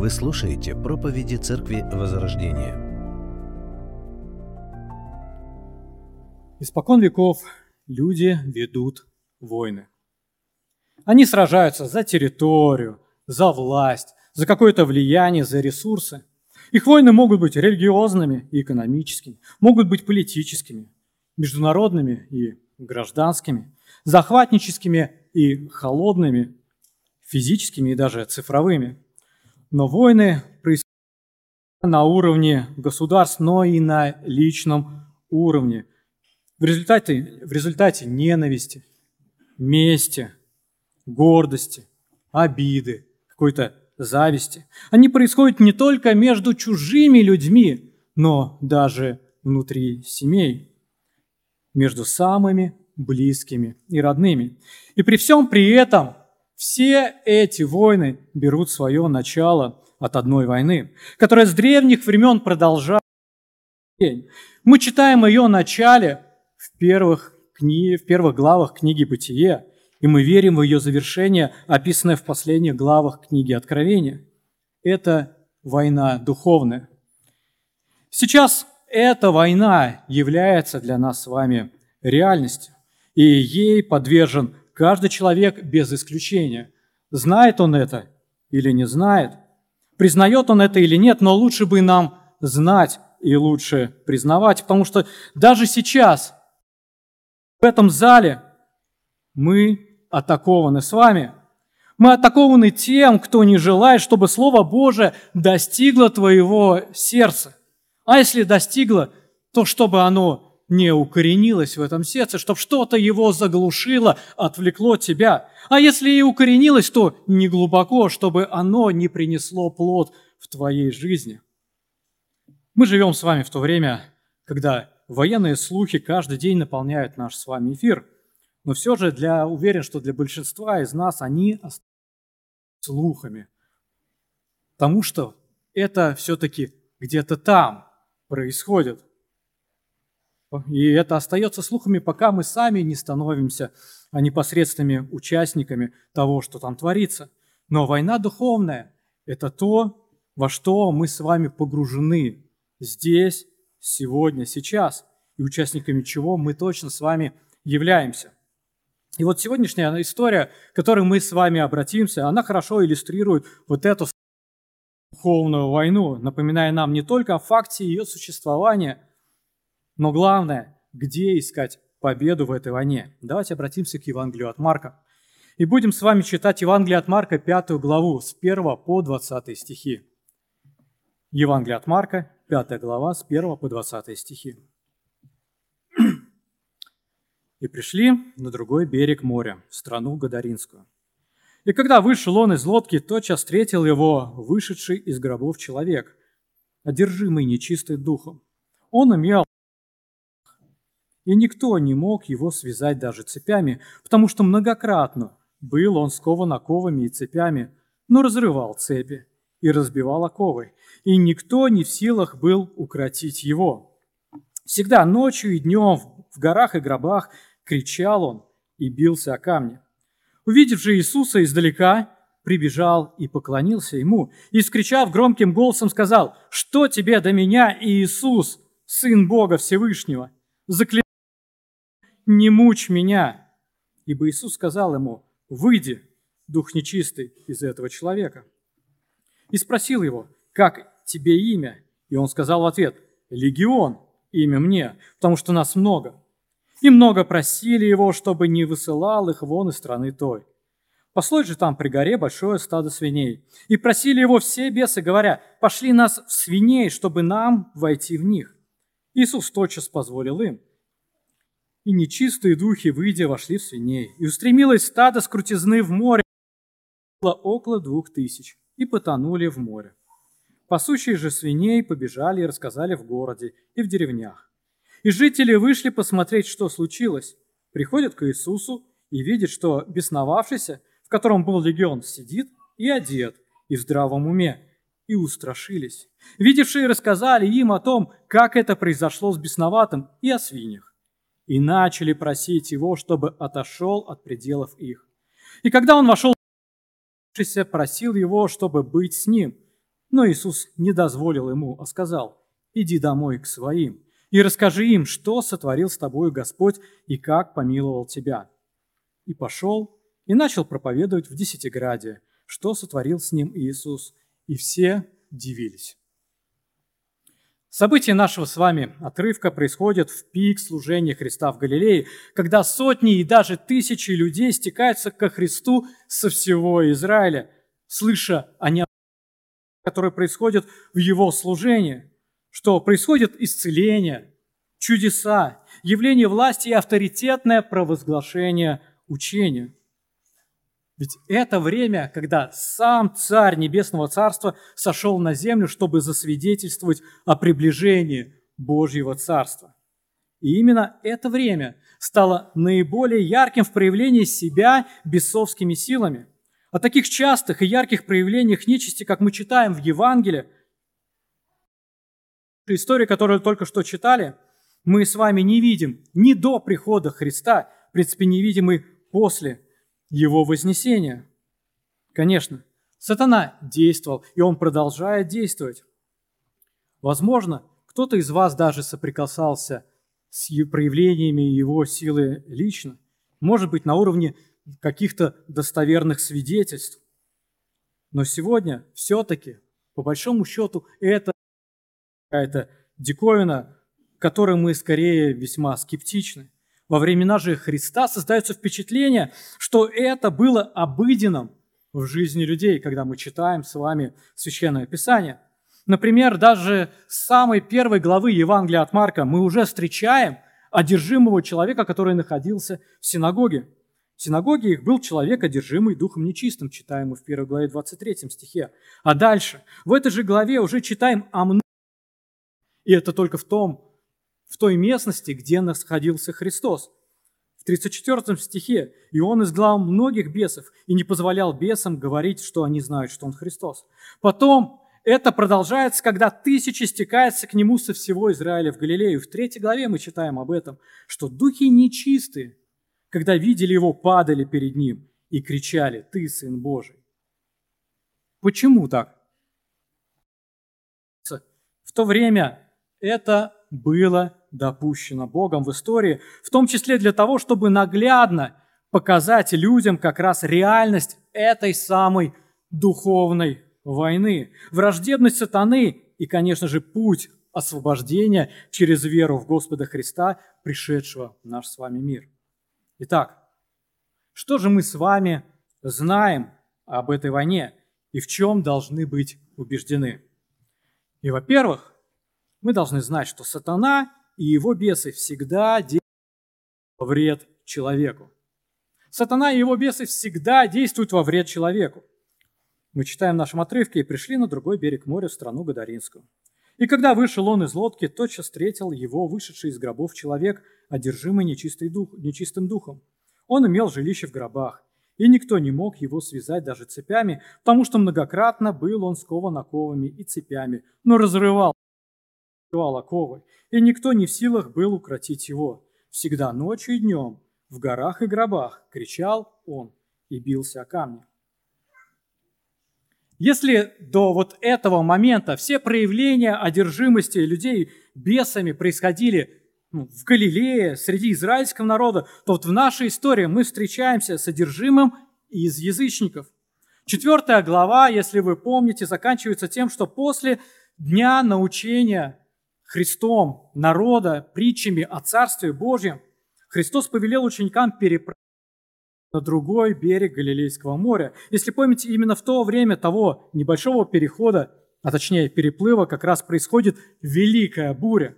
Вы слушаете проповеди Церкви Возрождения. Испокон веков люди ведут войны. Они сражаются за территорию, за власть, за какое-то влияние, за ресурсы. Их войны могут быть религиозными и экономическими, могут быть политическими, международными и гражданскими, захватническими и холодными, физическими и даже цифровыми. Но войны происходят на уровне государств, но и на личном уровне. В результате, в результате ненависти, мести, гордости, обиды, какой-то зависти. Они происходят не только между чужими людьми, но даже внутри семей, между самыми близкими и родными. И при всем при этом все эти войны берут свое начало от одной войны, которая с древних времен продолжается. Мы читаем ее начале в первых, кни... в первых главах книги «Бытие», и мы верим в ее завершение, описанное в последних главах книги Откровения. Это война духовная. Сейчас эта война является для нас с вами реальностью, и ей подвержен каждый человек без исключения. Знает он это или не знает, признает он это или нет, но лучше бы нам знать и лучше признавать, потому что даже сейчас в этом зале мы атакованы с вами. Мы атакованы тем, кто не желает, чтобы Слово Божие достигло твоего сердца. А если достигло, то чтобы оно не укоренилось в этом сердце, чтобы что-то его заглушило, отвлекло тебя. А если и укоренилось, то не глубоко, чтобы оно не принесло плод в твоей жизни. Мы живем с вами в то время, когда военные слухи каждый день наполняют наш с вами эфир – но все же для, уверен, что для большинства из нас они остаются слухами. Потому что это все-таки где-то там происходит. И это остается слухами, пока мы сами не становимся непосредственными участниками того, что там творится. Но война духовная – это то, во что мы с вами погружены здесь, сегодня, сейчас, и участниками чего мы точно с вами являемся. И вот сегодняшняя история, к которой мы с вами обратимся, она хорошо иллюстрирует вот эту духовную войну, напоминая нам не только о факте ее существования, но главное, где искать победу в этой войне. Давайте обратимся к Евангелию от Марка. И будем с вами читать Евангелие от Марка, пятую главу, с 1 по 20 стихи. Евангелие от Марка, пятая глава, с 1 по 20 стихи и пришли на другой берег моря, в страну Гадаринскую. И когда вышел он из лодки, тотчас встретил его вышедший из гробов человек, одержимый нечистым духом. Он имел и никто не мог его связать даже цепями, потому что многократно был он скован оковами и цепями, но разрывал цепи и разбивал оковы, и никто не в силах был укротить его. Всегда ночью и днем в горах и гробах кричал он и бился о камни. Увидев же Иисуса издалека, прибежал и поклонился ему, и, скричав громким голосом, сказал, «Что тебе до меня, Иисус, Сын Бога Всевышнего? Заклинаю, не мучь меня!» Ибо Иисус сказал ему, «Выйди, дух нечистый, из этого человека». И спросил его, «Как тебе имя?» И он сказал в ответ, «Легион, имя мне, потому что нас много» и много просили его, чтобы не высылал их вон из страны той. Послой же там при горе большое стадо свиней. И просили его все бесы, говоря, пошли нас в свиней, чтобы нам войти в них. Иисус тотчас позволил им. И нечистые духи, выйдя, вошли в свиней. И устремилось стадо с крутизны в море. Было около двух тысяч. И потонули в море. Пасущие же свиней побежали и рассказали в городе и в деревнях. И жители вышли посмотреть, что случилось. Приходят к Иисусу и видят, что бесновавшийся, в котором был легион, сидит и одет, и в здравом уме, и устрашились. Видевшие рассказали им о том, как это произошло с бесноватым и о свиньях, и начали просить его, чтобы отошел от пределов их. И когда он вошел, просил его, чтобы быть с ним, Но Иисус не дозволил ему, а сказал, «Иди домой к своим и расскажи им, что сотворил с тобою Господь и как помиловал тебя». И пошел и начал проповедовать в Десятиграде, что сотворил с ним Иисус, и все дивились. События нашего с вами отрывка происходят в пик служения Христа в Галилее, когда сотни и даже тысячи людей стекаются ко Христу со всего Израиля, слыша о нем, которое происходит в Его служении, что происходит исцеление, чудеса, явление власти и авторитетное провозглашение учения – ведь это время, когда сам Царь Небесного Царства сошел на землю, чтобы засвидетельствовать о приближении Божьего Царства. И именно это время стало наиболее ярким в проявлении себя бесовскими силами. О таких частых и ярких проявлениях нечисти, как мы читаем в Евангелии, истории, которую только что читали, мы с вами не видим ни до прихода Христа, в принципе, не видим и после его вознесения. Конечно, сатана действовал, и он продолжает действовать. Возможно, кто-то из вас даже соприкасался с проявлениями его силы лично, может быть, на уровне каких-то достоверных свидетельств. Но сегодня все-таки, по большому счету, это какая-то диковина, которой мы скорее весьма скептичны. Во времена же Христа создается впечатление, что это было обыденным в жизни людей, когда мы читаем с вами Священное Писание. Например, даже с самой первой главы Евангелия от Марка мы уже встречаем одержимого человека, который находился в синагоге. В синагоге их был человек, одержимый духом нечистым, читаем мы в первой главе 23 стихе. А дальше, в этой же главе уже читаем о многих, и это только в том в той местности, где находился Христос. В 34 стихе «И он изгнал многих бесов и не позволял бесам говорить, что они знают, что он Христос». Потом это продолжается, когда тысячи стекаются к нему со всего Израиля в Галилею. В третьей главе мы читаем об этом, что духи нечистые, когда видели его, падали перед ним и кричали «Ты, Сын Божий». Почему так? В то время это было допущено Богом в истории, в том числе для того, чтобы наглядно показать людям как раз реальность этой самой духовной войны, враждебность сатаны и, конечно же, путь освобождения через веру в Господа Христа, пришедшего в наш с вами мир. Итак, что же мы с вами знаем об этой войне и в чем должны быть убеждены? И, во-первых, мы должны знать, что сатана и его бесы всегда во вред человеку. Сатана и его бесы всегда действуют во вред человеку. Мы читаем в нашем отрывке «И пришли на другой берег моря, в страну Гадаринскую. И когда вышел он из лодки, тотчас встретил его вышедший из гробов человек, одержимый нечистый дух, нечистым духом. Он имел жилище в гробах, и никто не мог его связать даже цепями, потому что многократно был он скован оковами и цепями, но разрывал оковы, и никто не в силах был укротить его. Всегда ночью и днем, в горах и гробах, кричал он и бился о камни. Если до вот этого момента все проявления одержимости людей бесами происходили ну, в Галилее, среди израильского народа, то вот в нашей истории мы встречаемся с одержимым из язычников. Четвертая глава, если вы помните, заканчивается тем, что после дня научения Христом народа, притчами о Царстве Божьем, Христос повелел ученикам переправить на другой берег Галилейского моря. Если помните, именно в то время того небольшого перехода, а точнее переплыва, как раз происходит великая буря.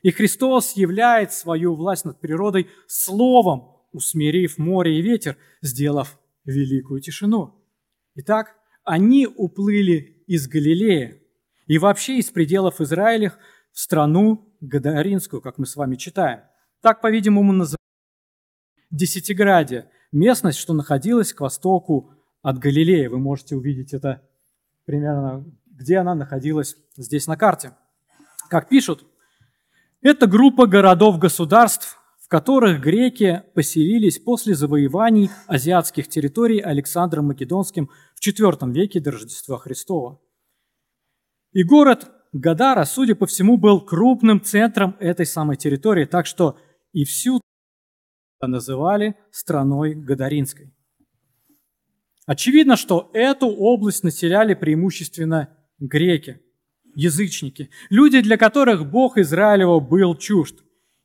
И Христос являет свою власть над природой словом, усмирив море и ветер, сделав великую тишину. Итак, они уплыли из Галилея и вообще из пределов Израиля в страну Гадаринскую, как мы с вами читаем. Так, по-видимому, называется Десятиградие, местность, что находилась к востоку от Галилея. Вы можете увидеть это примерно, где она находилась здесь на карте. Как пишут, это группа городов-государств, в которых греки поселились после завоеваний азиатских территорий Александром Македонским в IV веке до Рождества Христова. И город Гадара, судя по всему, был крупным центром этой самой территории, так что и всю называли страной Гадаринской. Очевидно, что эту область населяли преимущественно греки, язычники, люди, для которых Бог Израилева был чужд.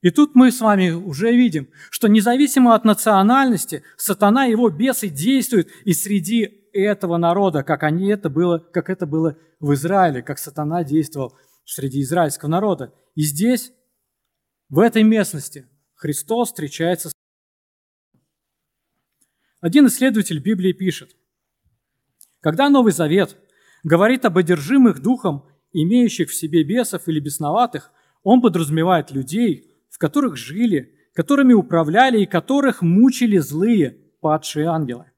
И тут мы с вами уже видим, что независимо от национальности, сатана и его бесы действуют и среди этого народа, как, они это было, как это было в Израиле, как сатана действовал среди израильского народа. И здесь, в этой местности, Христос встречается с один исследователь Библии пишет, когда Новый Завет говорит об одержимых духом, имеющих в себе бесов или бесноватых, он подразумевает людей, в которых жили, которыми управляли и которых мучили злые падшие ангелы.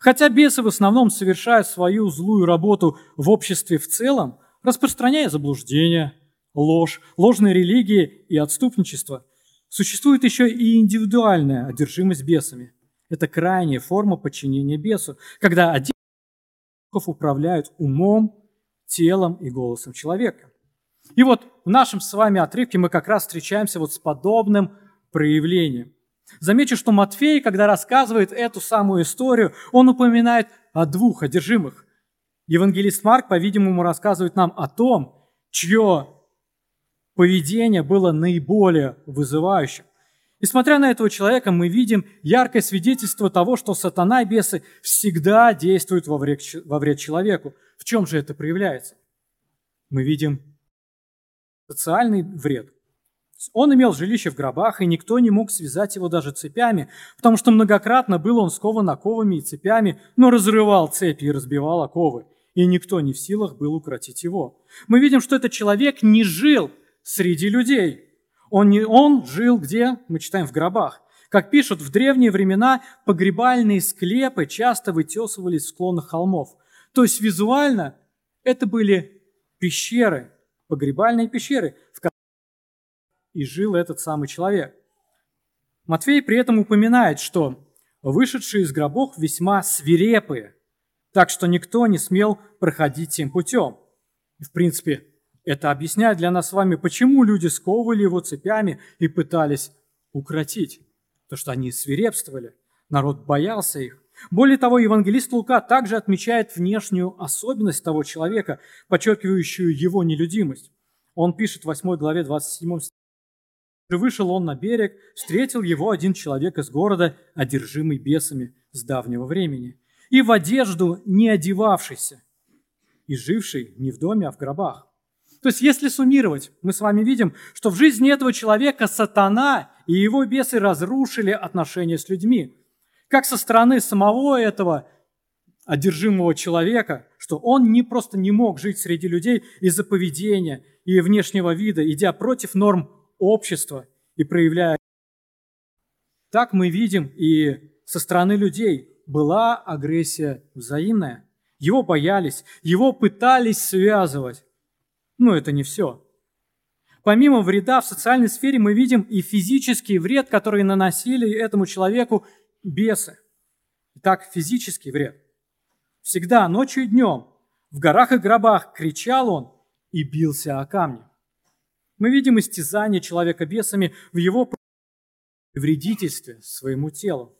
Хотя бесы в основном совершают свою злую работу в обществе в целом, распространяя заблуждения, ложь, ложные религии и отступничество, существует еще и индивидуальная одержимость бесами – это крайняя форма подчинения бесу, когда один управляют умом, телом и голосом человека. И вот в нашем с вами отрывке мы как раз встречаемся вот с подобным проявлением. Замечу, что Матфей, когда рассказывает эту самую историю, он упоминает о двух одержимых. Евангелист Марк, по-видимому, рассказывает нам о том, чье поведение было наиболее вызывающим. И смотря на этого человека, мы видим яркое свидетельство того, что сатана и бесы всегда действуют во вред, во вред человеку. В чем же это проявляется? Мы видим социальный вред. Он имел жилище в гробах, и никто не мог связать его даже цепями, потому что многократно был он скован оковами и цепями, но разрывал цепи и разбивал оковы, и никто не в силах был укротить его. Мы видим, что этот человек не жил среди людей – он, не, он жил где? Мы читаем в гробах. Как пишут, в древние времена погребальные склепы часто вытесывались в склонах холмов. То есть визуально это были пещеры, погребальные пещеры, в и жил этот самый человек. Матфей при этом упоминает, что вышедшие из гробов весьма свирепые, так что никто не смел проходить тем путем. И, в принципе, это объясняет для нас с вами, почему люди сковывали его цепями и пытались укротить. То, что они свирепствовали. Народ боялся их. Более того, евангелист Лука также отмечает внешнюю особенность того человека, подчеркивающую его нелюдимость. Он пишет в 8 главе 27 стихе. «Вышел он на берег, встретил его один человек из города, одержимый бесами с давнего времени, и в одежду не одевавшийся, и живший не в доме, а в гробах. То есть, если суммировать, мы с вами видим, что в жизни этого человека сатана и его бесы разрушили отношения с людьми. Как со стороны самого этого одержимого человека, что он не просто не мог жить среди людей из-за поведения и внешнего вида, идя против норм общества и проявляя. Так мы видим и со стороны людей была агрессия взаимная. Его боялись, его пытались связывать. Но это не все. Помимо вреда в социальной сфере мы видим и физический вред, который наносили этому человеку бесы. Итак, физический вред. Всегда, ночью и днем, в горах и гробах кричал он и бился о камни. Мы видим истязание человека бесами в его вредительстве своему телу.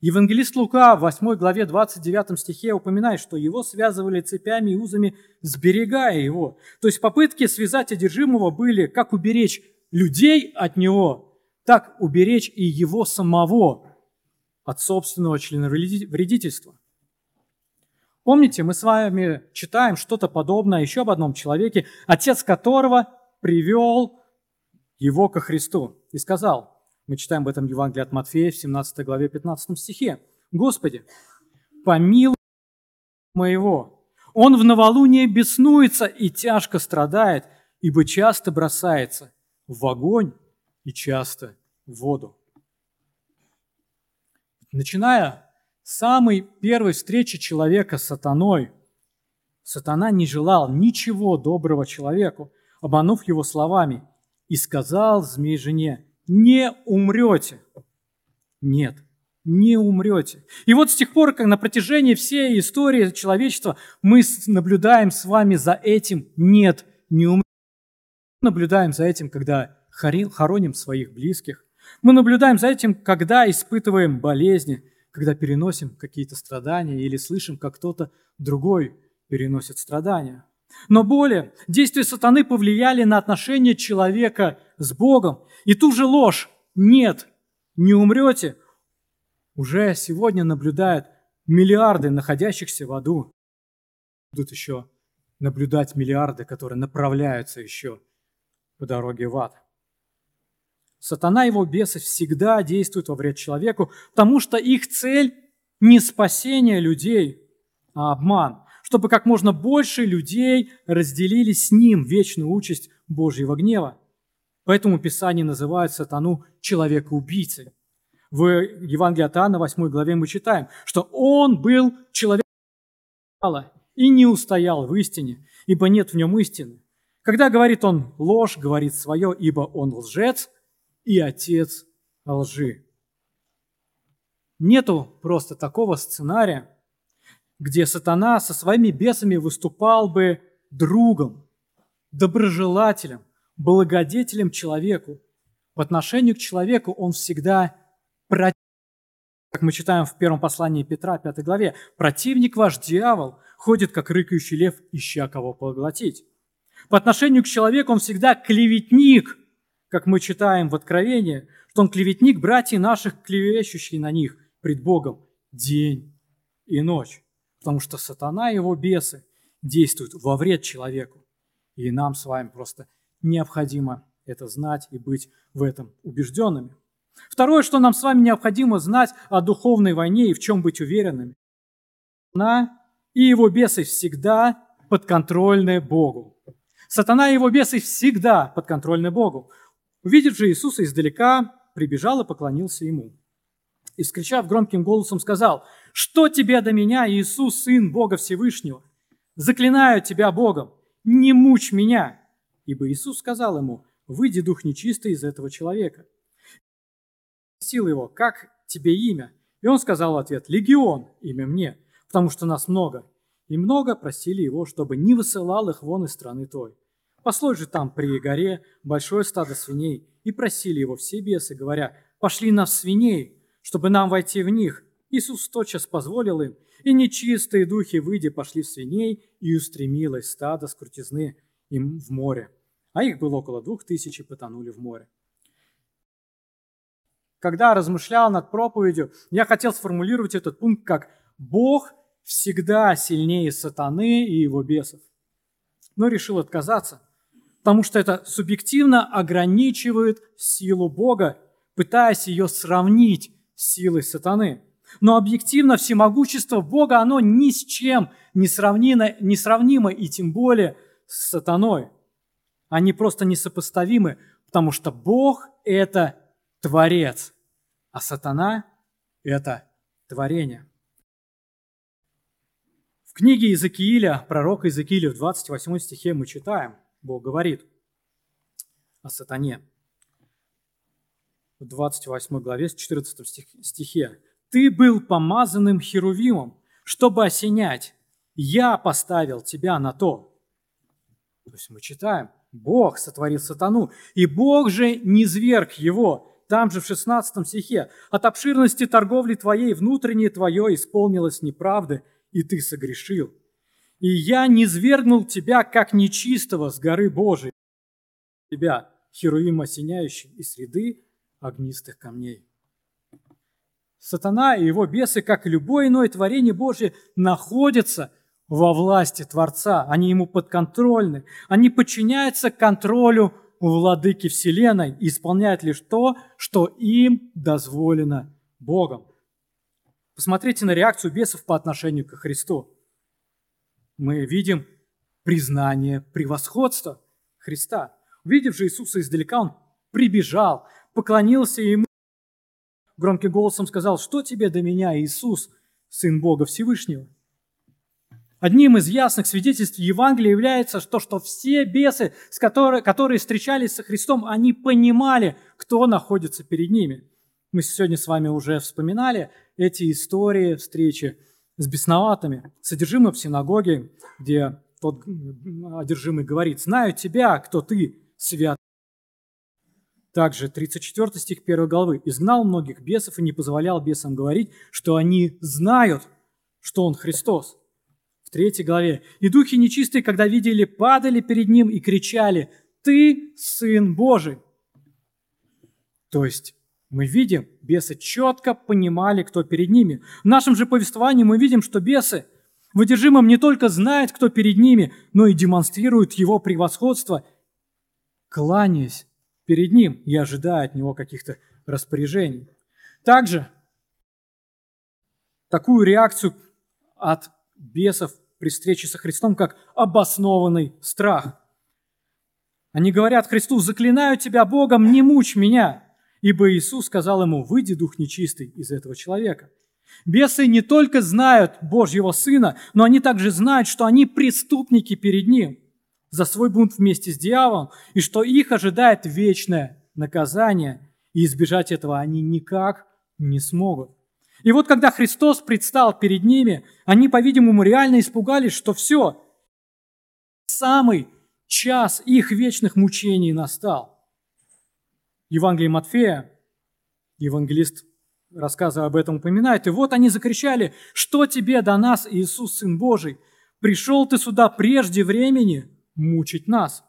Евангелист Лука в 8 главе 29 стихе упоминает, что его связывали цепями и узами, сберегая его. То есть попытки связать одержимого были как уберечь людей от него, так уберечь и его самого от собственного членовредительства. Помните, мы с вами читаем что-то подобное еще об одном человеке, отец которого привел его ко Христу и сказал, мы читаем об этом Евангелии от Матфея в 17 главе 15 стихе. «Господи, помилуй моего, он в новолуние беснуется и тяжко страдает, ибо часто бросается в огонь и часто в воду». Начиная с самой первой встречи человека с сатаной, сатана не желал ничего доброго человеку, обманув его словами, и сказал змей жене, не умрете. Нет, не умрете. И вот с тех пор, как на протяжении всей истории человечества мы наблюдаем с вами за этим «нет, не умрете». Наблюдаем за этим, когда хороним своих близких. Мы наблюдаем за этим, когда испытываем болезни, когда переносим какие-то страдания или слышим, как кто-то другой переносит страдания. Но более, действия сатаны повлияли на отношения человека с Богом. И ту же ложь «нет, не умрете» уже сегодня наблюдают миллиарды находящихся в аду. Будут еще наблюдать миллиарды, которые направляются еще по дороге в ад. Сатана и его бесы всегда действуют во вред человеку, потому что их цель не спасение людей, а обман, чтобы как можно больше людей разделили с ним вечную участь Божьего гнева. Поэтому Писание называет сатану человека-убийцей. В Евангелии от Иоанна, 8 главе, мы читаем, что он был человеком и не устоял в истине, ибо нет в нем истины. Когда говорит он ложь, говорит свое, ибо он лжец – и отец лжи. Нету просто такого сценария, где сатана со своими бесами выступал бы другом, доброжелателем, благодетелем человеку. В отношении к человеку он всегда противник, как мы читаем в первом послании Петра, 5 главе, противник ваш дьявол ходит, как рыкающий лев, ища кого поглотить. По отношению к человеку он всегда клеветник – как мы читаем в Откровении, что он клеветник братьев наших, клевещущий на них пред Богом день и ночь. Потому что сатана и его бесы действуют во вред человеку. И нам с вами просто необходимо это знать и быть в этом убежденными. Второе, что нам с вами необходимо знать о духовной войне и в чем быть уверенными. Сатана и его бесы всегда подконтрольны Богу. Сатана и его бесы всегда подконтрольны Богу. Увидев же Иисуса издалека, прибежал и поклонился ему. И, скричав громким голосом, сказал, «Что тебе до меня, Иисус, Сын Бога Всевышнего? Заклинаю тебя Богом, не мучь меня!» Ибо Иисус сказал ему, «Выйди, дух нечистый, из этого человека». Спросил его, «Как тебе имя?» И он сказал в ответ, «Легион, имя мне, потому что нас много». И много просили его, чтобы не высылал их вон из страны той. Послой же там при горе большое стадо свиней, и просили его все бесы, говоря, «Пошли нас свиней, чтобы нам войти в них». Иисус тотчас позволил им, и нечистые духи, выйдя, пошли в свиней, и устремилось стадо с крутизны им в море. А их было около двух тысяч и потонули в море. Когда размышлял над проповедью, я хотел сформулировать этот пункт как «Бог всегда сильнее сатаны и его бесов». Но решил отказаться – потому что это субъективно ограничивает силу Бога, пытаясь ее сравнить силой сатаны. Но объективно всемогущество Бога, оно ни с чем не сравнимо, не сравнимо и тем более с сатаной. Они просто несопоставимы, потому что Бог – это Творец, а сатана – это творение. В книге Иезекииля, пророка Иезекииля в 28 стихе мы читаем – Бог говорит о сатане. В 28 главе, 14 стихе. «Ты был помазанным херувимом, чтобы осенять. Я поставил тебя на то». То есть мы читаем, Бог сотворил сатану, и Бог же не зверг его. Там же в 16 стихе. «От обширности торговли твоей внутреннее твое исполнилось неправды, и ты согрешил и я не свергнул тебя, как нечистого с горы Божией, тебя, Херуим осеняющий из среды огнистых камней. Сатана и его бесы, как и любое иное творение Божье, находятся во власти Творца. Они ему подконтрольны. Они подчиняются контролю владыки Вселенной и исполняют лишь то, что им дозволено Богом. Посмотрите на реакцию бесов по отношению к Христу мы видим признание превосходства Христа. Увидев же Иисуса издалека, он прибежал, поклонился ему, громким голосом сказал, что тебе до меня, Иисус, Сын Бога Всевышнего? Одним из ясных свидетельств Евангелия является то, что все бесы, с которые, которые встречались со Христом, они понимали, кто находится перед ними. Мы сегодня с вами уже вспоминали эти истории встречи с бесноватыми. Содержимое в синагоге, где тот одержимый говорит, «Знаю тебя, кто ты, свят». Также 34 стих 1 главы. «Изгнал многих бесов и не позволял бесам говорить, что они знают, что он Христос». В 3 главе. «И духи нечистые, когда видели, падали перед ним и кричали, «Ты Сын Божий». То есть мы видим, бесы четко понимали, кто перед ними. В нашем же повествовании мы видим, что бесы в одержимом не только знают, кто перед ними, но и демонстрируют его превосходство, кланяясь перед ним и ожидая от него каких-то распоряжений. Также такую реакцию от бесов при встрече со Христом, как обоснованный страх. Они говорят Христу, заклинаю тебя Богом, не мучь меня. Ибо Иисус сказал ему, выйди дух нечистый из этого человека. Бесы не только знают Божьего Сына, но они также знают, что они преступники перед Ним за свой бунт вместе с дьяволом, и что их ожидает вечное наказание, и избежать этого они никак не смогут. И вот когда Христос предстал перед ними, они, по-видимому, реально испугались, что все, самый час их вечных мучений настал. Евангелии Матфея, евангелист рассказывая об этом упоминает, и вот они закричали, что тебе до нас, Иисус, Сын Божий? Пришел ты сюда прежде времени мучить нас.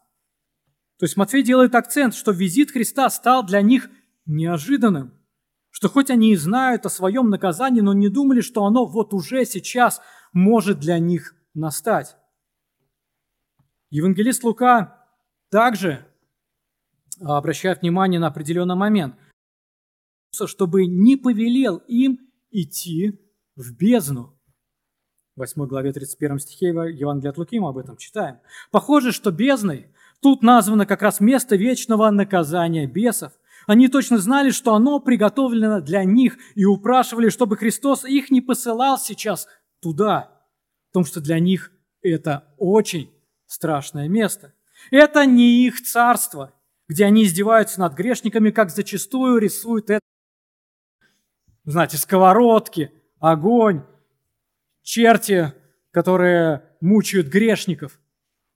То есть Матфей делает акцент, что визит Христа стал для них неожиданным, что хоть они и знают о своем наказании, но не думали, что оно вот уже сейчас может для них настать. Евангелист Лука также обращает внимание на определенный момент, чтобы не повелел им идти в бездну. В 8 главе 31 стихе Евангелия от Луки мы об этом читаем. Похоже, что бездной тут названо как раз место вечного наказания бесов. Они точно знали, что оно приготовлено для них и упрашивали, чтобы Христос их не посылал сейчас туда, потому что для них это очень страшное место. Это не их царство, где они издеваются над грешниками, как зачастую рисуют это. Знаете, сковородки, огонь, черти, которые мучают грешников.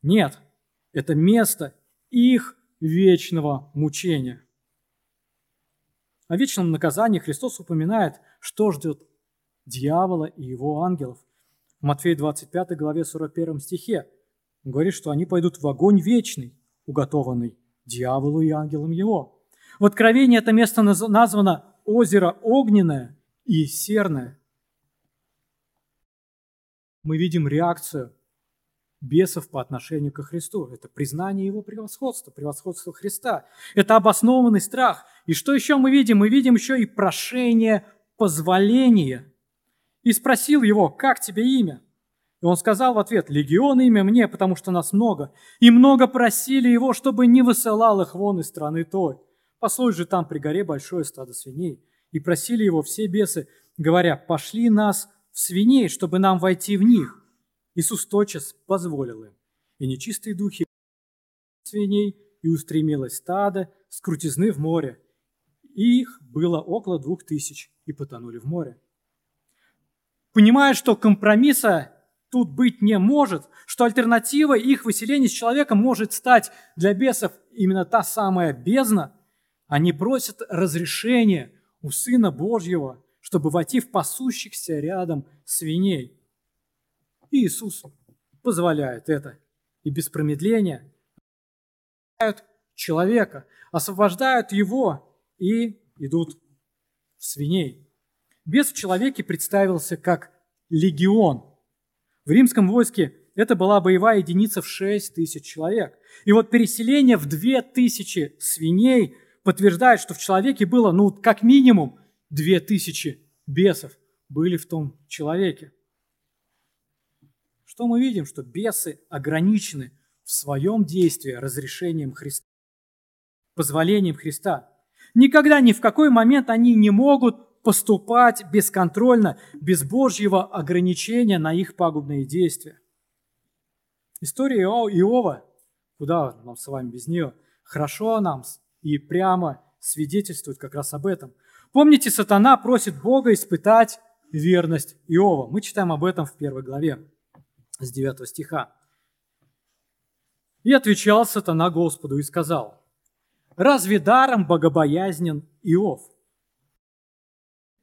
Нет, это место их вечного мучения. О вечном наказании Христос упоминает, что ждет дьявола и его ангелов. В Матфея 25 главе 41 стихе он говорит, что они пойдут в огонь вечный, уготованный дьяволу и ангелам его. В Откровении это место названо озеро огненное и серное. Мы видим реакцию бесов по отношению к Христу. Это признание Его превосходства, превосходства Христа. Это обоснованный страх. И что еще мы видим? Мы видим еще и прошение позволения. И спросил его, как тебе имя? И он сказал в ответ, «Легион имя мне, потому что нас много, и много просили его, чтобы не высылал их вон из страны той. Послой же там при горе большое стадо свиней. И просили его все бесы, говоря, пошли нас в свиней, чтобы нам войти в них. Иисус тотчас позволил им. И нечистые духи свиней, и устремилось стадо с крутизны в море. И их было около двух тысяч, и потонули в море. Понимая, что компромисса тут быть не может, что альтернатива их выселения с человеком может стать для бесов именно та самая бездна, они просят разрешения у Сына Божьего, чтобы войти в пасущихся рядом свиней. И Иисус позволяет это. И без промедления человека, освобождают его и идут в свиней. Бес в человеке представился как легион – в римском войске это была боевая единица в 6 тысяч человек. И вот переселение в 2 тысячи свиней подтверждает, что в человеке было, ну, как минимум, 2 тысячи бесов были в том человеке. Что мы видим? Что бесы ограничены в своем действии разрешением Христа, позволением Христа. Никогда ни в какой момент они не могут поступать бесконтрольно, без Божьего ограничения на их пагубные действия. История Иова, куда нам с вами без нее, хорошо нам и прямо свидетельствует как раз об этом. Помните, сатана просит Бога испытать верность Иова. Мы читаем об этом в первой главе с 9 стиха. И отвечал сатана Господу и сказал, «Разве даром богобоязнен Иов?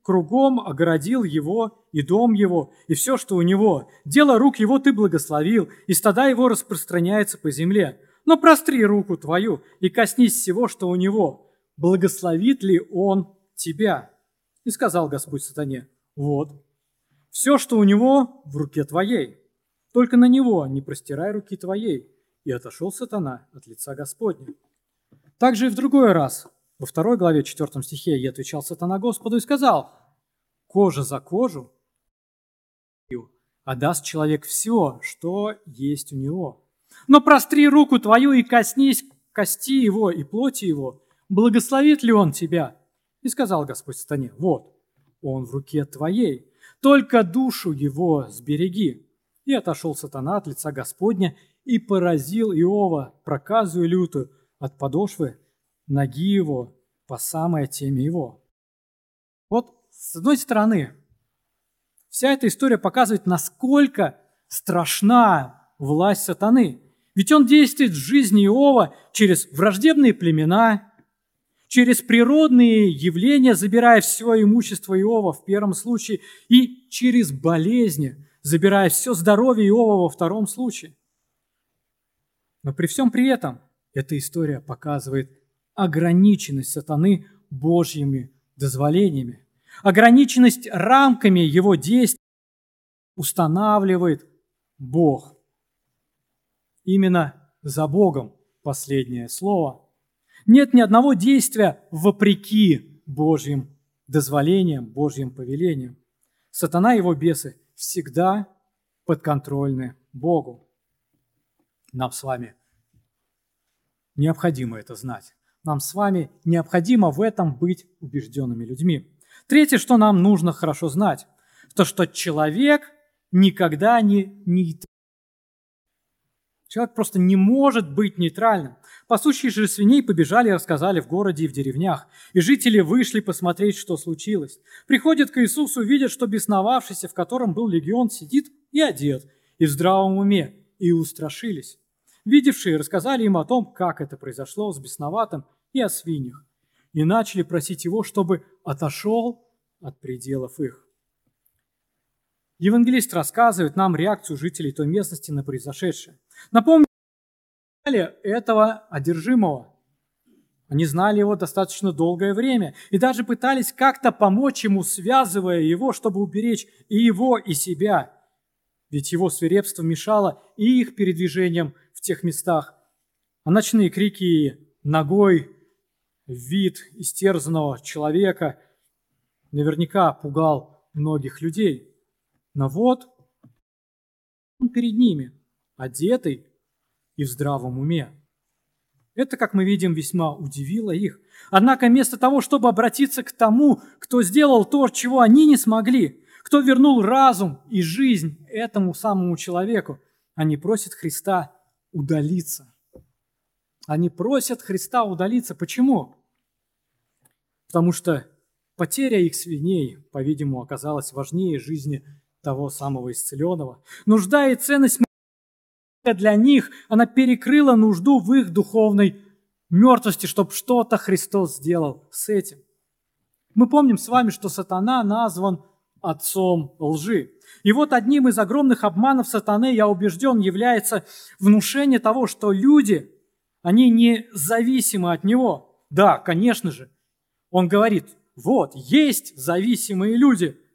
Кругом огородил его и дом его, и все, что у него. Дело рук его ты благословил, и стада его распространяется по земле. Но простри руку твою и коснись всего, что у него. Благословит ли он тебя?» И сказал Господь сатане, «Вот, все, что у него, в руке твоей. Только на него не простирай руки твоей». И отошел сатана от лица Господня. Также и в другой раз, во второй главе, четвертом стихе, я отвечал сатана Господу и сказал, «Кожа за кожу, а даст человек все, что есть у него. Но простри руку твою и коснись кости его и плоти его, благословит ли он тебя?» И сказал Господь сатане, «Вот, он в руке твоей, только душу его сбереги». И отошел сатана от лица Господня и поразил Иова проказую лютую от подошвы ноги его по самое теме его. Вот с одной стороны, вся эта история показывает, насколько страшна власть сатаны. Ведь он действует в жизни Иова через враждебные племена, через природные явления, забирая все имущество Иова в первом случае, и через болезни, забирая все здоровье Иова во втором случае. Но при всем при этом эта история показывает ограниченность сатаны Божьими дозволениями. Ограниченность рамками его действий устанавливает Бог. Именно за Богом последнее слово – нет ни одного действия вопреки Божьим дозволениям, Божьим повелениям. Сатана и его бесы всегда подконтрольны Богу. Нам с вами необходимо это знать. Нам с вами необходимо в этом быть убежденными людьми. Третье, что нам нужно хорошо знать, то что человек никогда не, не Человек просто не может быть нейтральным. Пасущие же свиней побежали и рассказали в городе и в деревнях. И жители вышли посмотреть, что случилось. Приходят к Иисусу, видят, что бесновавшийся, в котором был легион, сидит и одет, и в здравом уме, и устрашились. Видевшие рассказали им о том, как это произошло с бесноватым и о свиньях, и начали просить его, чтобы отошел от пределов их. Евангелист рассказывает нам реакцию жителей той местности на произошедшее. Напомню, этого одержимого. Они знали его достаточно долгое время и даже пытались как-то помочь ему, связывая его, чтобы уберечь и его, и себя. Ведь его свирепство мешало и их передвижениям в тех местах. А ночные крики ногой, вид истерзанного человека наверняка пугал многих людей. Но вот он перед ними, одетый и в здравом уме. Это, как мы видим, весьма удивило их. Однако вместо того, чтобы обратиться к тому, кто сделал то, чего они не смогли, кто вернул разум и жизнь этому самому человеку, они просят Христа удалиться. Они просят Христа удалиться. Почему? Потому что потеря их свиней, по-видимому, оказалась важнее жизни того самого исцеленного. Нужда и ценность для них, она перекрыла нужду в их духовной мертвости, чтобы что-то Христос сделал с этим. Мы помним с вами, что сатана назван отцом лжи. И вот одним из огромных обманов сатаны, я убежден, является внушение того, что люди, они не зависимы от него. Да, конечно же. Он говорит, вот, есть зависимые люди –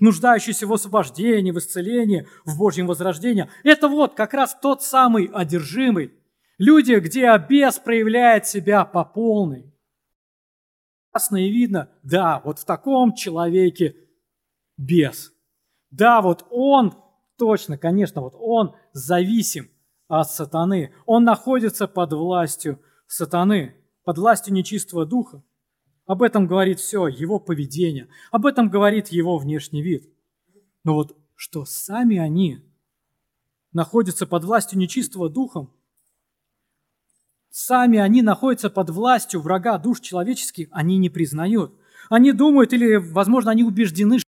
нуждающийся в освобождении, в исцелении, в Божьем возрождении. Это вот как раз тот самый одержимый. Люди, где бес проявляет себя по полной. Ясно и видно, да, вот в таком человеке бес. Да, вот он, точно, конечно, вот он зависим от сатаны. Он находится под властью сатаны, под властью нечистого духа. Об этом говорит все, его поведение, об этом говорит его внешний вид. Но вот что сами они находятся под властью нечистого духом, сами они находятся под властью врага душ человеческих, они не признают. Они думают или, возможно, они убеждены, что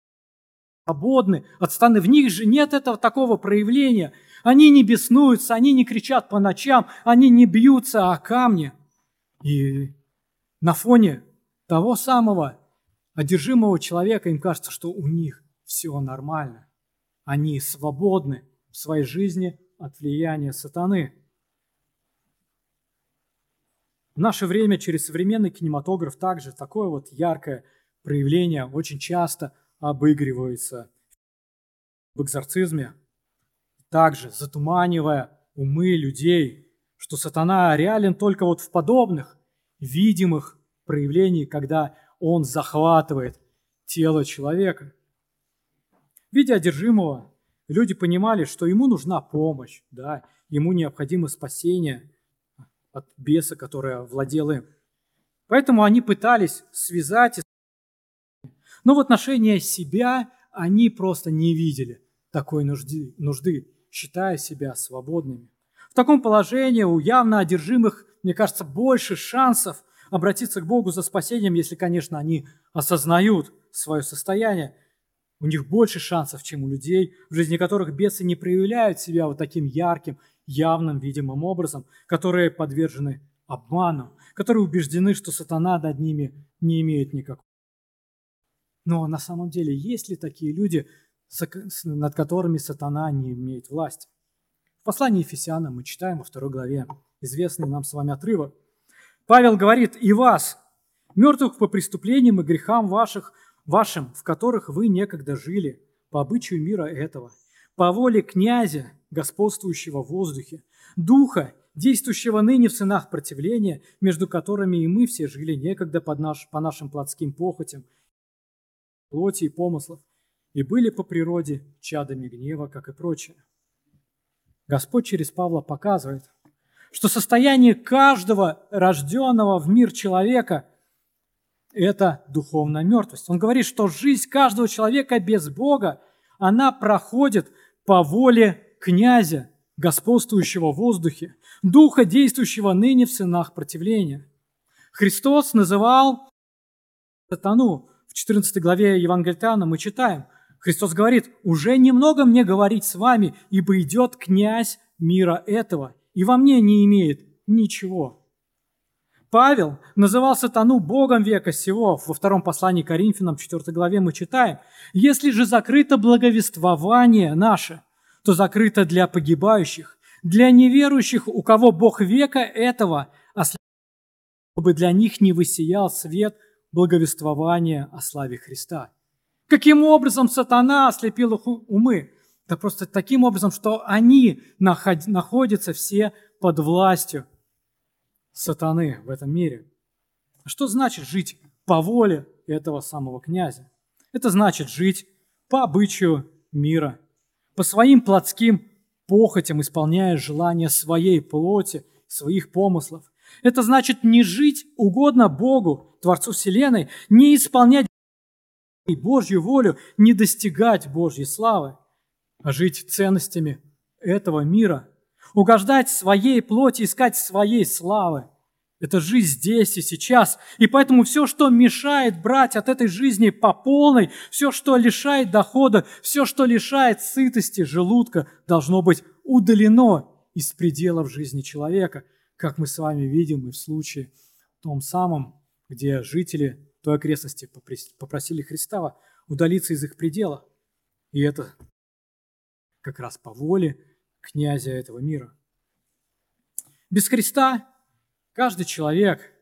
свободны от станы. В них же нет этого такого проявления. Они не беснуются, они не кричат по ночам, они не бьются о камни. И на фоне того самого одержимого человека им кажется, что у них все нормально. Они свободны в своей жизни от влияния сатаны. В наше время через современный кинематограф также такое вот яркое проявление очень часто обыгрывается в экзорцизме, также затуманивая умы людей, что сатана реален только вот в подобных видимых проявлениях, когда он захватывает тело человека. Видя одержимого, люди понимали, что ему нужна помощь, да, ему необходимо спасение от беса, которое владел им. Поэтому они пытались связать но в отношении себя они просто не видели такой нужды, нужды, считая себя свободными. В таком положении у явно одержимых, мне кажется, больше шансов обратиться к Богу за спасением, если, конечно, они осознают свое состояние. У них больше шансов, чем у людей, в жизни которых бесы не проявляют себя вот таким ярким, явным, видимым образом, которые подвержены обману, которые убеждены, что сатана над ними не имеет никакого но на самом деле есть ли такие люди, над которыми сатана не имеет власти? В послании Ефесянам мы читаем во второй главе известный нам с вами отрывок. Павел говорит, «И вас, мертвых по преступлениям и грехам ваших, вашим, в которых вы некогда жили, по обычаю мира этого, по воле князя, господствующего в воздухе, духа, действующего ныне в сынах противления, между которыми и мы все жили некогда под наш, по нашим плотским похотям плоти и помыслов, и были по природе чадами гнева, как и прочее. Господь через Павла показывает, что состояние каждого рожденного в мир человека – это духовная мертвость. Он говорит, что жизнь каждого человека без Бога, она проходит по воле князя, господствующего в воздухе, духа, действующего ныне в сынах противления. Христос называл сатану в 14 главе Евангелия мы читаем, Христос говорит, «Уже немного мне говорить с вами, ибо идет князь мира этого, и во мне не имеет ничего». Павел называл сатану Богом века сего. Во втором послании Коринфянам, 4 главе мы читаем, «Если же закрыто благовествование наше, то закрыто для погибающих, для неверующих, у кого Бог века этого, а чтобы для них не высиял свет благовествования о славе Христа. Каким образом сатана ослепил их умы? Да просто таким образом, что они находятся все под властью сатаны в этом мире. Что значит жить по воле этого самого князя? Это значит жить по обычаю мира, по своим плотским похотям, исполняя желания своей плоти, своих помыслов. Это значит не жить угодно Богу, Творцу Вселенной, не исполнять Божью волю, не достигать Божьей славы, жить ценностями этого мира, угождать своей плоти, искать своей славы. Это жизнь здесь и сейчас. И поэтому все, что мешает брать от этой жизни по полной, все, что лишает дохода, все, что лишает сытости желудка, должно быть удалено из пределов жизни человека, как мы с вами видим и в случае том самом, где жители той окрестности попросили Христа удалиться из их предела. И это как раз по воле князя этого мира. Без Христа каждый человек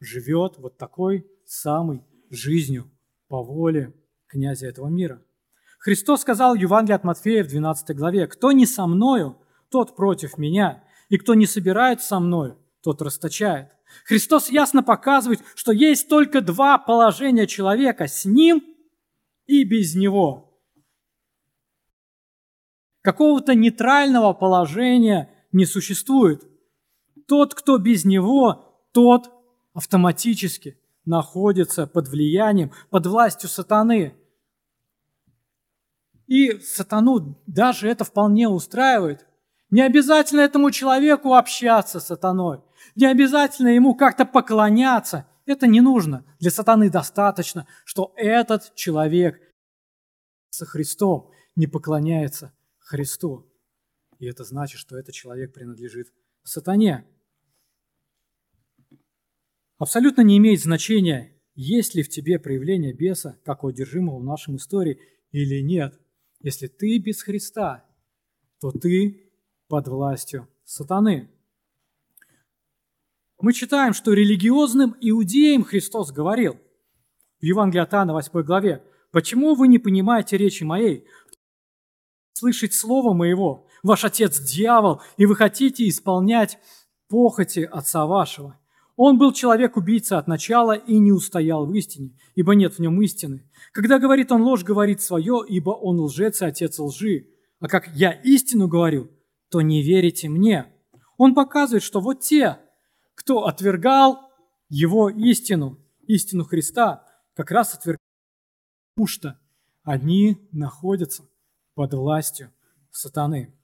живет вот такой самой жизнью по воле князя этого мира. Христос сказал в Евангелии от Матфея в 12 главе, «Кто не со мною, тот против меня, и кто не собирает со мною, тот расточает». Христос ясно показывает, что есть только два положения человека – с Ним и без Него. Какого-то нейтрального положения не существует. Тот, кто без Него, тот автоматически находится под влиянием, под властью сатаны. И сатану даже это вполне устраивает. Не обязательно этому человеку общаться с сатаной. Не обязательно ему как-то поклоняться Это не нужно. Для сатаны достаточно, что этот человек со Христом не поклоняется Христу. И это значит, что этот человек принадлежит сатане. Абсолютно не имеет значения, есть ли в тебе проявление беса, как у одержимого в нашем истории, или нет. Если ты без Христа, то ты под властью сатаны. Мы читаем, что религиозным иудеям Христос говорил в Евангелии от Иоанна 8 главе, «Почему вы не понимаете речи моей? Слышать слово моего, ваш отец дьявол, и вы хотите исполнять похоти отца вашего». Он был человек-убийца от начала и не устоял в истине, ибо нет в нем истины. Когда говорит он ложь, говорит свое, ибо он лжец и отец лжи. А как я истину говорю, то не верите мне. Он показывает, что вот те, кто отвергал его истину, истину Христа, как раз отвергал, потому что они находятся под властью сатаны.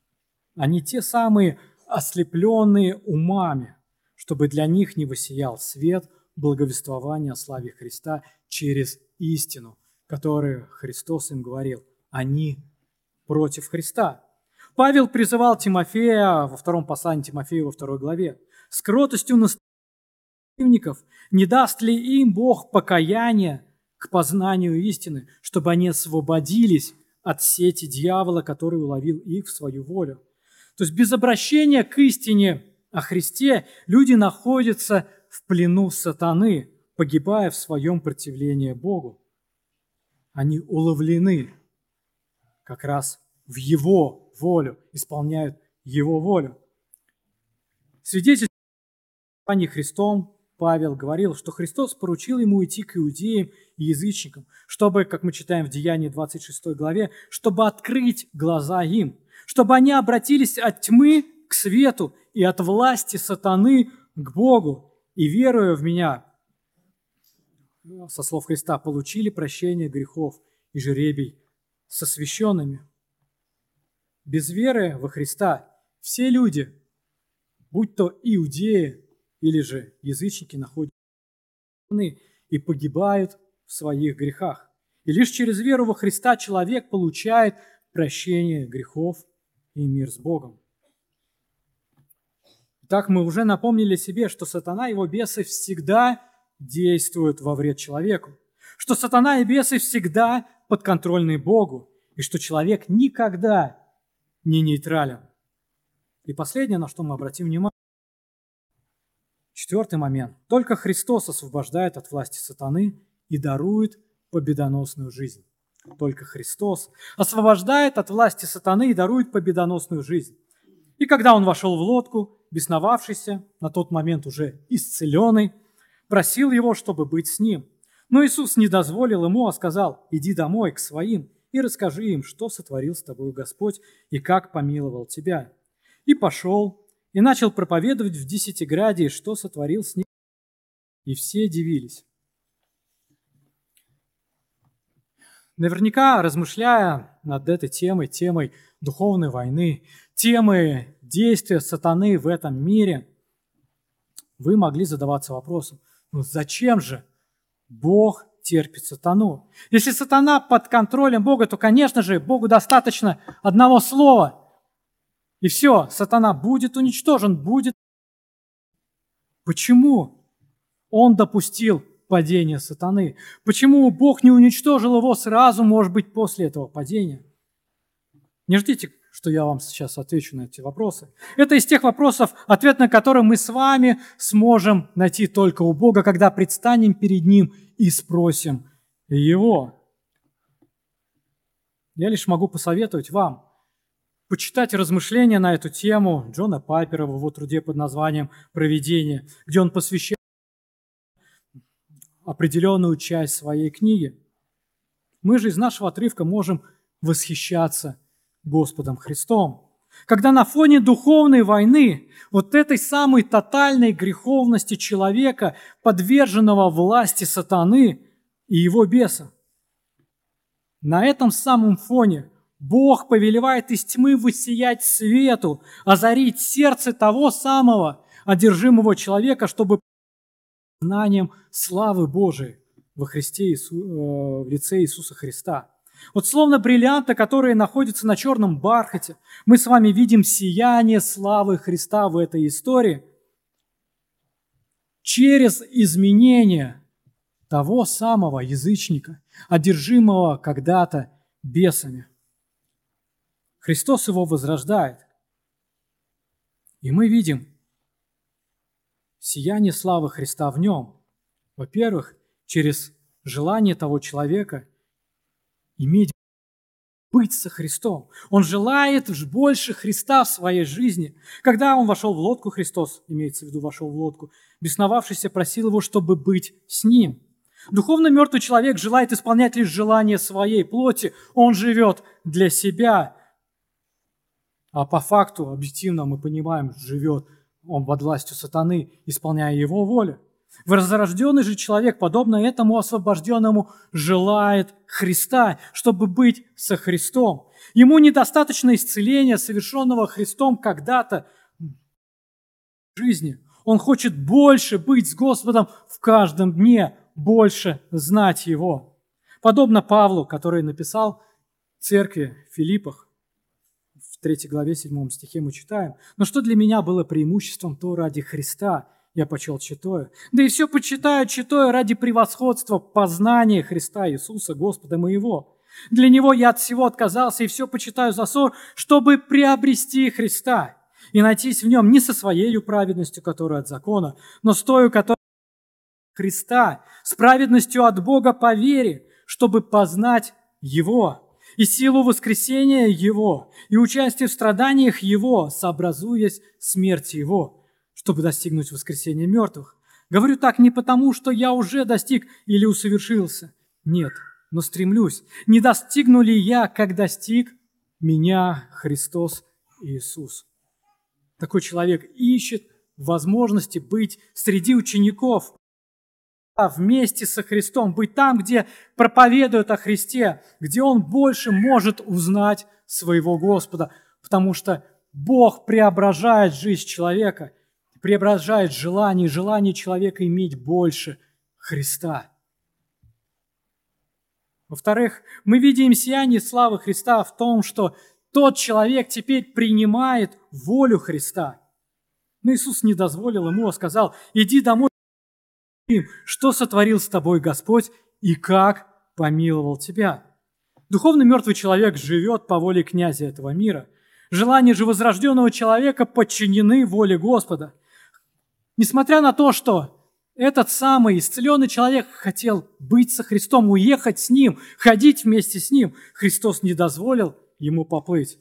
Они те самые ослепленные умами, чтобы для них не воссиял свет благовествования о славе Христа через истину, которую Христос им говорил. Они против Христа. Павел призывал Тимофея во втором послании Тимофея во второй главе с кротостью наставников, не даст ли им Бог покаяние к познанию истины, чтобы они освободились от сети дьявола, который уловил их в свою волю. То есть без обращения к истине о Христе люди находятся в плену сатаны, погибая в своем противлении Богу. Они уловлены как раз в Его волю, исполняют Его волю. Свидетель Пани Христом Павел говорил, что Христос поручил ему идти к иудеям и язычникам, чтобы, как мы читаем в Деянии 26 главе, чтобы открыть глаза им, чтобы они обратились от тьмы к свету и от власти сатаны к Богу, и, веруя в меня, со слов Христа, получили прощение грехов и жеребий со священными. Без веры во Христа все люди, будь то иудеи, или же язычники находятся и погибают в своих грехах. И лишь через веру во Христа человек получает прощение грехов и мир с Богом. Так мы уже напомнили себе, что сатана и его бесы всегда действуют во вред человеку, что сатана и бесы всегда подконтрольны Богу, и что человек никогда не нейтрален. И последнее, на что мы обратим внимание, Четвертый момент. Только Христос освобождает от власти сатаны и дарует победоносную жизнь. Только Христос освобождает от власти сатаны и дарует победоносную жизнь. И когда он вошел в лодку, бесновавшийся, на тот момент уже исцеленный, просил его, чтобы быть с ним. Но Иисус не дозволил ему, а сказал, иди домой к своим и расскажи им, что сотворил с тобой Господь и как помиловал тебя. И пошел, и начал проповедовать в Десятиграде, что сотворил с ним. И все дивились. Наверняка, размышляя над этой темой, темой духовной войны, темой действия сатаны в этом мире, вы могли задаваться вопросом, ну зачем же Бог терпит сатану? Если сатана под контролем Бога, то, конечно же, Богу достаточно одного слова – и все, сатана будет уничтожен, будет. Почему он допустил падение сатаны? Почему Бог не уничтожил его сразу, может быть, после этого падения? Не ждите, что я вам сейчас отвечу на эти вопросы. Это из тех вопросов, ответ на которые мы с вами сможем найти только у Бога, когда предстанем перед Ним и спросим Его. Я лишь могу посоветовать вам почитать размышления на эту тему Джона Пайпера в его труде под названием «Проведение», где он посвящает определенную часть своей книги. Мы же из нашего отрывка можем восхищаться Господом Христом. Когда на фоне духовной войны, вот этой самой тотальной греховности человека, подверженного власти сатаны и его беса, на этом самом фоне Бог повелевает из тьмы высиять свету, озарить сердце того самого одержимого человека, чтобы знанием славы Божией во Христе Иису, э, в лице Иисуса Христа. Вот словно бриллианты, которые находятся на черном бархате, мы с вами видим сияние славы Христа в этой истории через изменение того самого язычника, одержимого когда-то бесами. Христос его возрождает. И мы видим сияние славы Христа в нем. Во-первых, через желание того человека иметь быть со Христом. Он желает больше Христа в своей жизни. Когда он вошел в лодку, Христос, имеется в виду, вошел в лодку, бесновавшийся просил его, чтобы быть с ним. Духовно мертвый человек желает исполнять лишь желание своей плоти. Он живет для себя. А по факту, объективно мы понимаем, живет он под властью сатаны, исполняя его волю. Возрожденный же человек, подобно этому освобожденному, желает Христа, чтобы быть со Христом. Ему недостаточно исцеления, совершенного Христом когда-то в жизни. Он хочет больше быть с Господом в каждом дне, больше знать Его. Подобно Павлу, который написал церкви в Филиппах, 3 главе 7 стихе мы читаем, «Но что для меня было преимуществом, то ради Христа я почел читаю. Да и все почитаю читаю ради превосходства познания Христа Иисуса, Господа моего. Для Него я от всего отказался и все почитаю за ссор, чтобы приобрести Христа и найтись в Нем не со своей праведностью, которая от закона, но с той, которая Христа, с праведностью от Бога по вере, чтобы познать Его и силу воскресения Его, и участие в страданиях Его, сообразуясь смерти Его, чтобы достигнуть воскресения мертвых. Говорю так не потому, что я уже достиг или усовершился. Нет, но стремлюсь. Не достигну ли я, как достиг меня Христос Иисус? Такой человек ищет возможности быть среди учеников, вместе со Христом, быть там, где проповедуют о Христе, где он больше может узнать своего Господа, потому что Бог преображает жизнь человека, преображает желание, желание человека иметь больше Христа. Во-вторых, мы видим сияние славы Христа в том, что тот человек теперь принимает волю Христа. Но Иисус не дозволил ему, а сказал, иди домой что сотворил с тобой Господь и как помиловал тебя. Духовно мертвый человек живет по воле князя этого мира. Желания же возрожденного человека подчинены воле Господа. Несмотря на то, что этот самый исцеленный человек хотел быть со Христом, уехать с Ним, ходить вместе с Ним, Христос не дозволил ему поплыть,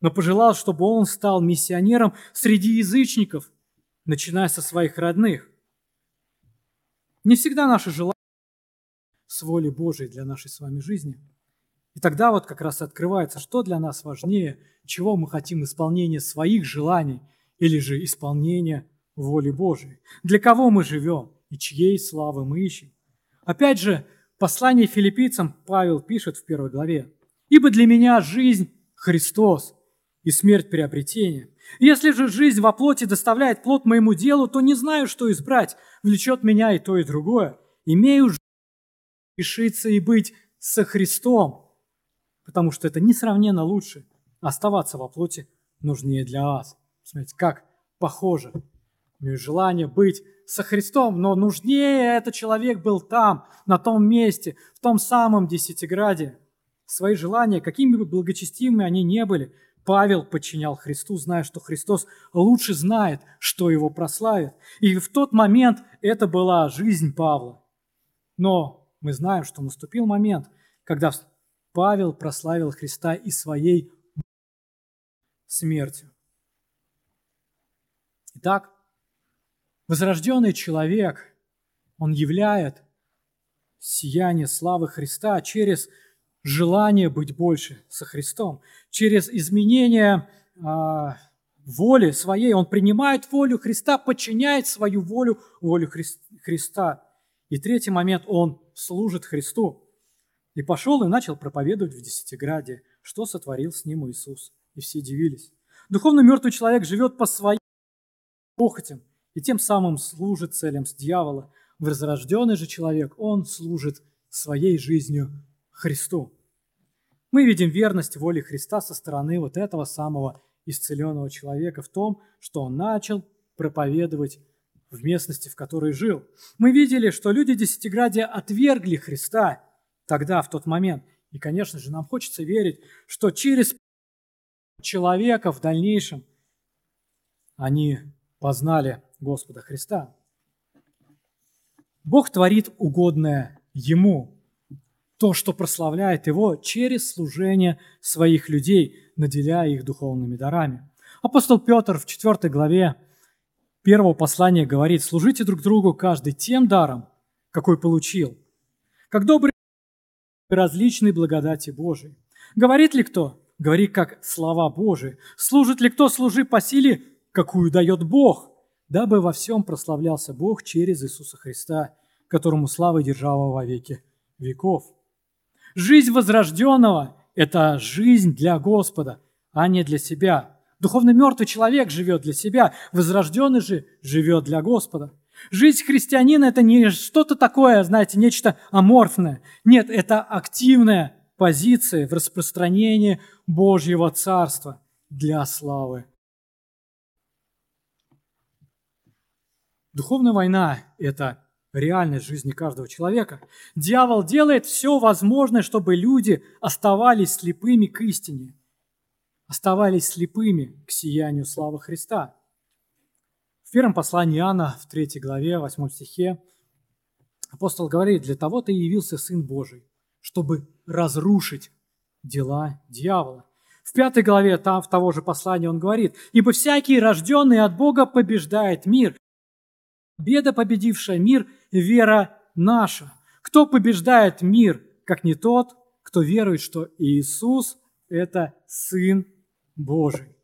но пожелал, чтобы он стал миссионером среди язычников, начиная со своих родных. Не всегда наши желания с волей Божией для нашей с вами жизни. И тогда вот как раз открывается, что для нас важнее, чего мы хотим исполнения своих желаний или же исполнения воли Божией. Для кого мы живем и чьей славы мы ищем. Опять же, послание филиппийцам Павел пишет в первой главе. «Ибо для меня жизнь – Христос, и смерть – приобретение. Если же жизнь во плоти доставляет плод моему делу, то не знаю, что избрать. Влечет меня и то, и другое. Имею решиться и быть со Христом, потому что это несравненно лучше. Оставаться во плоти нужнее для вас. Смотрите, как похоже. Имею желание быть со Христом, но нужнее этот человек был там, на том месте, в том самом десятиграде. Свои желания, какими бы благочестивыми они не были, Павел подчинял Христу, зная, что Христос лучше знает, что его прославит. И в тот момент это была жизнь Павла. Но мы знаем, что наступил момент, когда Павел прославил Христа и своей смертью. Итак, возрожденный человек, он являет сияние славы Христа через желание быть больше со Христом, через изменение а, воли своей. Он принимает волю Христа, подчиняет свою волю волю Христа. И третий момент, он служит Христу. И пошел и начал проповедовать в Десятиграде, что сотворил с ним Иисус. И все дивились. Духовно мертвый человек живет по своим похотям и тем самым служит целям с дьявола, Возрожденный же человек, он служит своей жизнью Христу. Мы видим верность воле Христа со стороны вот этого самого исцеленного человека в том, что он начал проповедовать в местности, в которой жил. Мы видели, что люди Десятиградия отвергли Христа тогда, в тот момент. И, конечно же, нам хочется верить, что через человека в дальнейшем они познали Господа Христа. Бог творит угодное Ему, то, что прославляет Его через служение своих людей, наделяя их духовными дарами. Апостол Петр в 4 главе первого послания говорит, «Служите друг другу каждый тем даром, какой получил, как добрый различной благодати Божией. Говорит ли кто? Говори, как слова Божии. Служит ли кто? Служи по силе, какую дает Бог, дабы во всем прославлялся Бог через Иисуса Христа, которому слава и держава во веки веков. Жизнь возрожденного – это жизнь для Господа, а не для себя. Духовно мертвый человек живет для себя, возрожденный же живет для Господа. Жизнь христианина – это не что-то такое, знаете, нечто аморфное. Нет, это активная позиция в распространении Божьего Царства для славы. Духовная война – это реальность жизни каждого человека. Дьявол делает все возможное, чтобы люди оставались слепыми к истине, оставались слепыми к сиянию славы Христа. В первом послании Иоанна, в третьей главе, восьмом стихе, апостол говорит, «Для того ты явился Сын Божий, чтобы разрушить дела дьявола». В пятой главе там, в того же послания он говорит, «Ибо всякий, рожденный от Бога, побеждает мир. Беда, победившая мир, вера наша. Кто побеждает мир, как не тот, кто верует, что Иисус – это Сын Божий.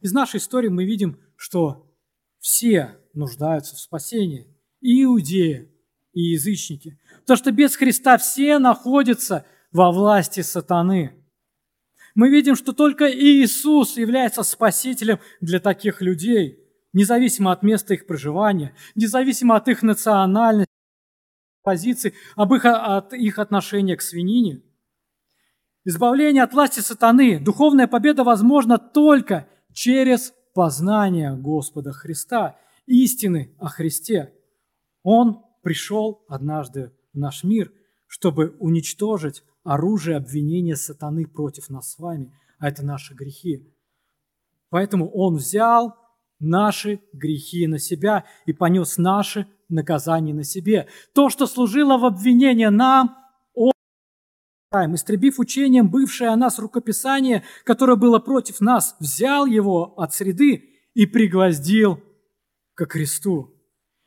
Из нашей истории мы видим, что все нуждаются в спасении. И иудеи, и язычники. Потому что без Христа все находятся во власти сатаны. Мы видим, что только Иисус является спасителем для таких людей – независимо от места их проживания, независимо от их национальности, позиции, об их, от их отношения к свинине. Избавление от власти сатаны, духовная победа возможна только через познание Господа Христа, истины о Христе. Он пришел однажды в наш мир, чтобы уничтожить оружие обвинения сатаны против нас с вами, а это наши грехи. Поэтому Он взял наши грехи на себя и понес наши наказания на себе. То, что служило в обвинение нам, он, истребив учением бывшее о нас рукописание, которое было против нас, взял его от среды и пригвоздил ко кресту.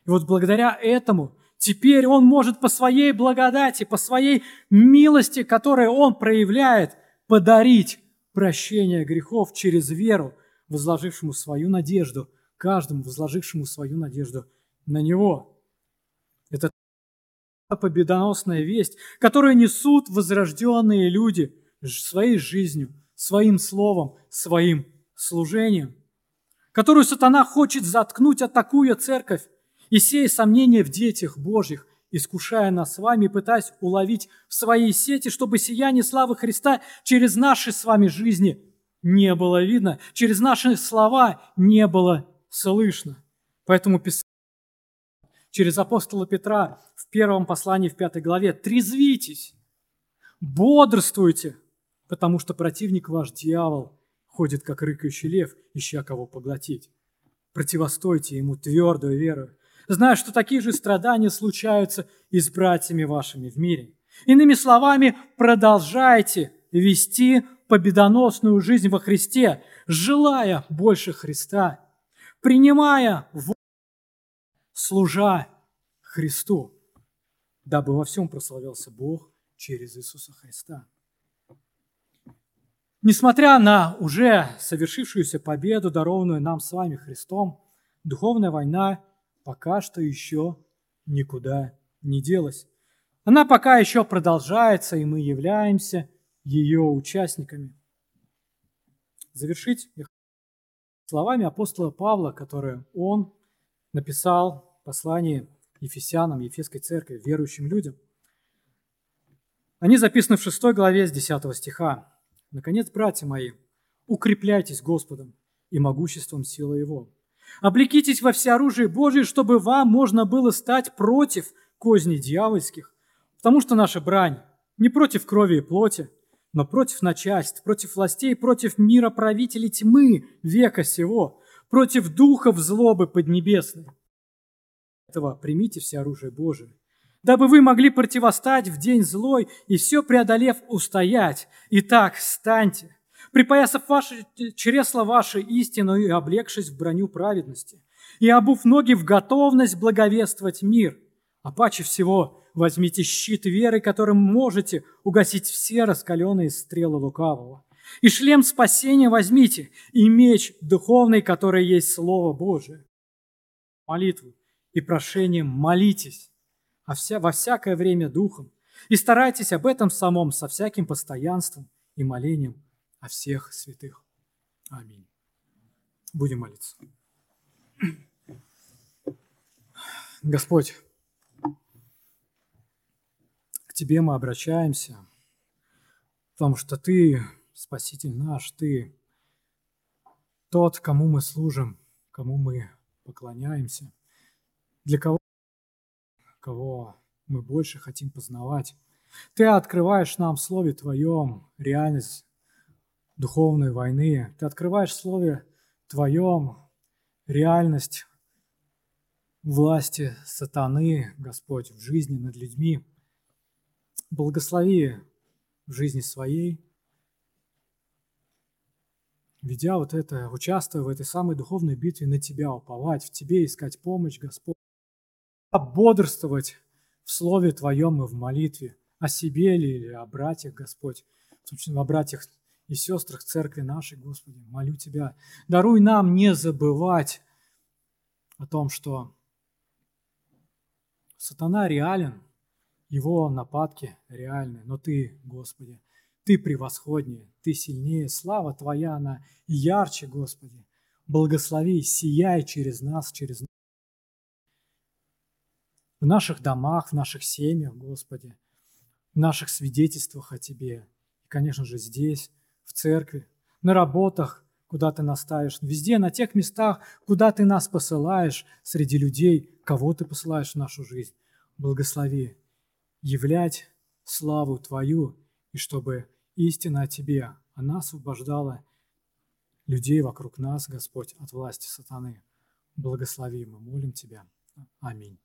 И вот благодаря этому теперь он может по своей благодати, по своей милости, которую он проявляет, подарить прощение грехов через веру возложившему свою надежду, каждому возложившему свою надежду на Него. Это победоносная весть, которую несут возрожденные люди своей жизнью, своим словом, своим служением, которую сатана хочет заткнуть, атакуя церковь и сея сомнения в детях Божьих, искушая нас с вами, пытаясь уловить в своей сети, чтобы сияние славы Христа через наши с вами жизни не было видно, через наши слова не было слышно. Поэтому через апостола Петра в первом послании в пятой главе «Трезвитесь, бодрствуйте, потому что противник ваш дьявол ходит, как рыкающий лев, ища кого поглотить. Противостойте ему твердую веру, зная, что такие же страдания случаются и с братьями вашими в мире. Иными словами, продолжайте вести победоносную жизнь во Христе, желая больше Христа, принимая служа Христу, дабы во всем прославился Бог через Иисуса Христа. Несмотря на уже совершившуюся победу, дарованную нам с вами Христом, духовная война пока что еще никуда не делась. Она пока еще продолжается, и мы являемся ее участниками. Завершить словами апостола Павла, которые он написал в послании Ефесянам, Ефесской церкви, верующим людям. Они записаны в 6 главе с 10 стиха. Наконец, братья мои, укрепляйтесь Господом и могуществом силы Его. Облекитесь во всеоружие Божие, чтобы вам можно было стать против козней дьявольских, потому что наша брань не против крови и плоти, но против начальств, против властей, против мира правителей тьмы века сего, против духов злобы поднебесной. Этого примите все оружие Божие, дабы вы могли противостать в день злой и все преодолев устоять. Итак, станьте, припоясав ваши чресла ваши истину и облегшись в броню праведности, и обув ноги в готовность благовествовать мир. А паче всего возьмите щит веры, которым можете угасить все раскаленные стрелы лукавого. И шлем спасения возьмите, и меч духовный, который есть Слово Божие. Молитву и прошением молитесь а вся, во всякое время духом, и старайтесь об этом самом со всяким постоянством и молением о всех святых. Аминь. Будем молиться. Господь, Тебе мы обращаемся, потому что Ты Спаситель наш, Ты тот, кому мы служим, кому мы поклоняемся, для кого, кого мы больше хотим познавать. Ты открываешь нам в Слове Твоем реальность духовной войны. Ты открываешь в Слове Твоем реальность власти сатаны, Господь, в жизни над людьми. Благослови в жизни своей, ведя вот это, участвуя в этой самой духовной битве на Тебя, уповать, в Тебе искать помощь, Господь, бодрствовать в Слове Твоем и в молитве, о себе ли или о братьях, Господь, собственно, о братьях и сестрах церкви нашей, Господи, молю Тебя, даруй нам не забывать о том, что сатана реален, его нападки реальны, но Ты, Господи, Ты превосходнее, Ты сильнее, слава Твоя, она ярче, Господи. Благослови, сияй через нас, через нас. В наших домах, в наших семьях, Господи, в наших свидетельствах о Тебе. И, конечно же, здесь, в церкви, на работах, куда ты нас ставишь, везде, на тех местах, куда ты нас посылаешь, среди людей, кого ты посылаешь в нашу жизнь. Благослови являть славу Твою, и чтобы истина о Тебе, она освобождала людей вокруг нас, Господь, от власти сатаны. Благослови, мы молим Тебя. Аминь.